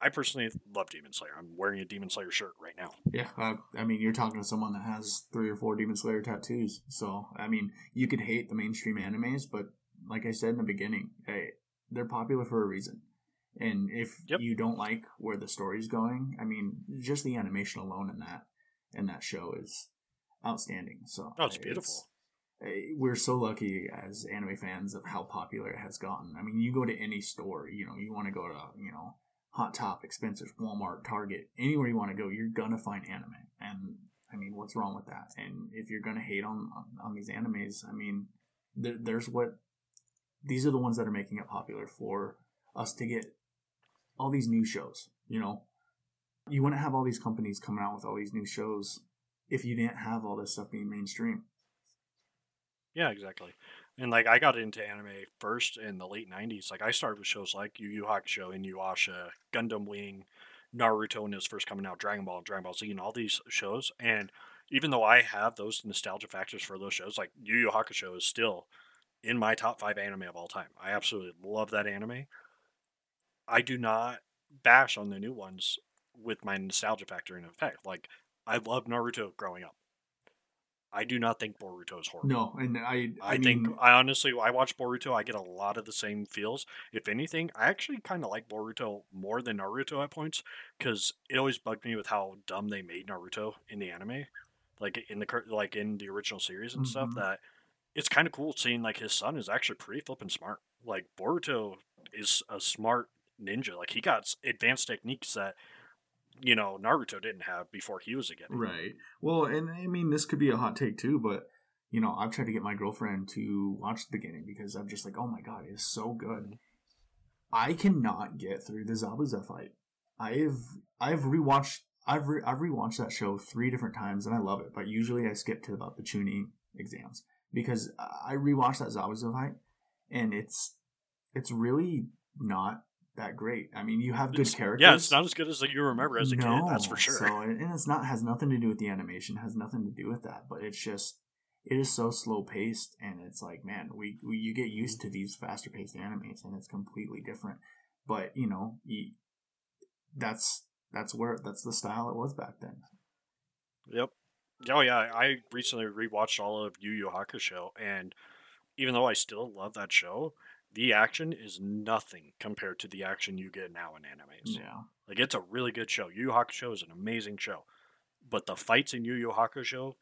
I personally love Demon Slayer. I'm wearing a Demon Slayer shirt right now. Yeah, uh, I mean, you're talking to someone that has three or four Demon Slayer tattoos. So, I mean, you could hate the mainstream animes, but like I said in the beginning, hey, they're popular for a reason. And if Yep. you don't like where the story's going, I mean, just the animation alone in that in that show is outstanding. So, Oh, it's beautiful. uh, we're so lucky as anime fans of how popular it has gotten. I mean, you go to any store, you know, you want to go to, you know, Hot Topic, Spencer's, Walmart, Target, anywhere you want to go, you're gonna find anime. And I mean, what's wrong with that? And if you're gonna hate on on, on these animes, I mean, there, there's what these are the ones that are making it popular for us to get all these new shows. You know, you want to have all these companies coming out with all these new shows if you didn't have all this stuff being mainstream. Yeah, exactly. And like I got into anime first in the late '90s. Like I started with shows like Yu Yu Hakusho, Inuyasha, Gundam Wing, Naruto when it was first coming out, Dragon Ball, Dragon Ball Z, and all these shows. And even though I have those nostalgia factors for those shows, like Yu Yu Hakusho is still in my top five anime of all time. I absolutely love that anime. I do not bash on the new ones with my nostalgia factor in effect. Like I love Naruto growing up. I do not think Boruto is horrible. No, and I I, I, think I honestly I watch Boruto, I get a lot of the same feels. If anything, I actually kind of like Boruto more than Naruto at points because it always bugged me with how dumb they made Naruto in the anime, like in the like in the original series and stuff. Mhm. That it's kind of cool seeing like his son is actually pretty flipping smart. Like Boruto is a smart ninja. Like he got advanced techniques that you know Naruto didn't have before he was a genin. Right. Well, and I mean, this could be a hot take too, but you know, I've tried to get my girlfriend to watch the beginning because I'm just like, oh my god, it's so good. I cannot get through the Zabuza fight. I've I've rewatched I've re, I've rewatched that show three different times and I love it, but usually I skip to about the Chunin exams because I rewatched that Zabuza fight and it's it's really not that great. I mean, you have good It's- characters. Yeah, it's not as good as you remember as a kid. That's for sure. So, and and it's not has nothing to do with the animation, has nothing to do with that. But it's just it is so slow paced, and it's like, man, we, we you get used to these faster paced animes, and it's completely different. But you know, you, that's that's where that's the style it was back then. Yep. Oh yeah, I recently rewatched all of Yu Yu Hakusho, and even though I still love that show, the action is nothing compared to the action you get now in animes. Yeah, Like it's a really good show. Yu Yu Hakusho is an amazing show, but the fights in Yu Yu Hakusho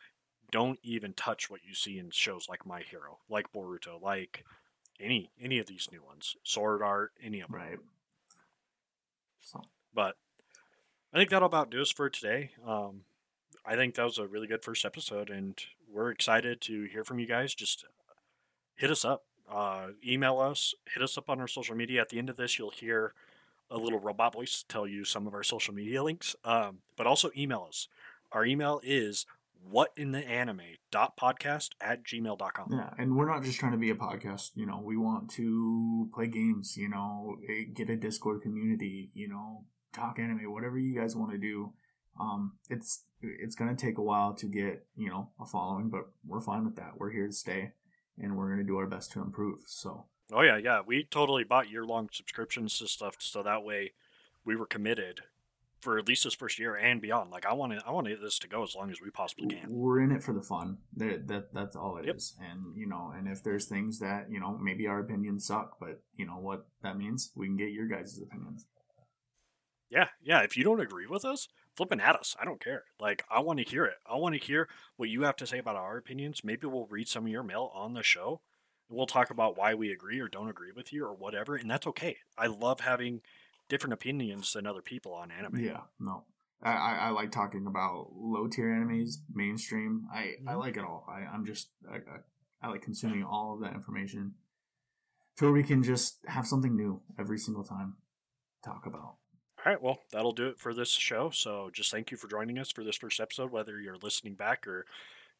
don't even touch what you see in shows like My Hero, like Boruto, like any any of these new ones, Sword Art, any of them. right. So But I think that'll about do us for today. Um, I think that was a really good first episode, and we're excited to hear from you guys. Just hit us up, uh, email us, hit us up on our social media. At the end of this, you'll hear a little robot voice tell you some of our social media links, um, but also email us. Our email is whatintheanime.podcast at gmail.com. Yeah, and we're not just trying to be a podcast. You know, we want to play games. You know, eh, get a Discord community. You know, talk anime, whatever you guys want to do. Um, it's it's gonna take a while to get you know a following, but we're fine with that. We're here to stay, and we're gonna do our best to improve. So Oh yeah, yeah. We totally bought year long subscriptions to stuff so that way we were committed for at least this first year and beyond. Like I want to, I want this to go as long as we possibly can. we're in it for the fun. That, that that's all it is. Yep. And you know, and if there's things that you know maybe our opinions suck, but you know what that means, we can get your guys' opinions. Yeah, yeah. If you don't agree with us, flipping at us. I don't care. Like I want to hear it. I want to hear what you have to say about our opinions. Maybe we'll read some of your mail on the show. We'll talk about why we agree or don't agree with you or whatever, and that's okay. I love having different opinions than other people on anime. Yeah, no. I, I, I like talking about low tier animes, mainstream. I, I Mhm. like it all. I, I'm just I, I, I like consuming all of that information, so we can just have something new every single time talk about. All right, well, that'll do it for this show. So just thank you for joining us for this first episode, whether you're listening back or,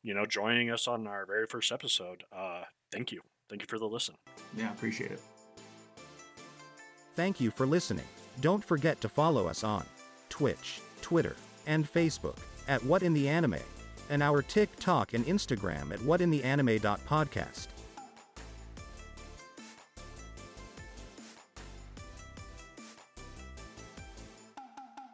you know, joining us on our very first episode. Uh, thank you. Thank you for the listen. Yeah, appreciate it. Thank you for listening. Don't forget to follow us on Twitch, Twitter, and Facebook at What in the Anime, and our TikTok and Instagram at whatintheanime.podcast.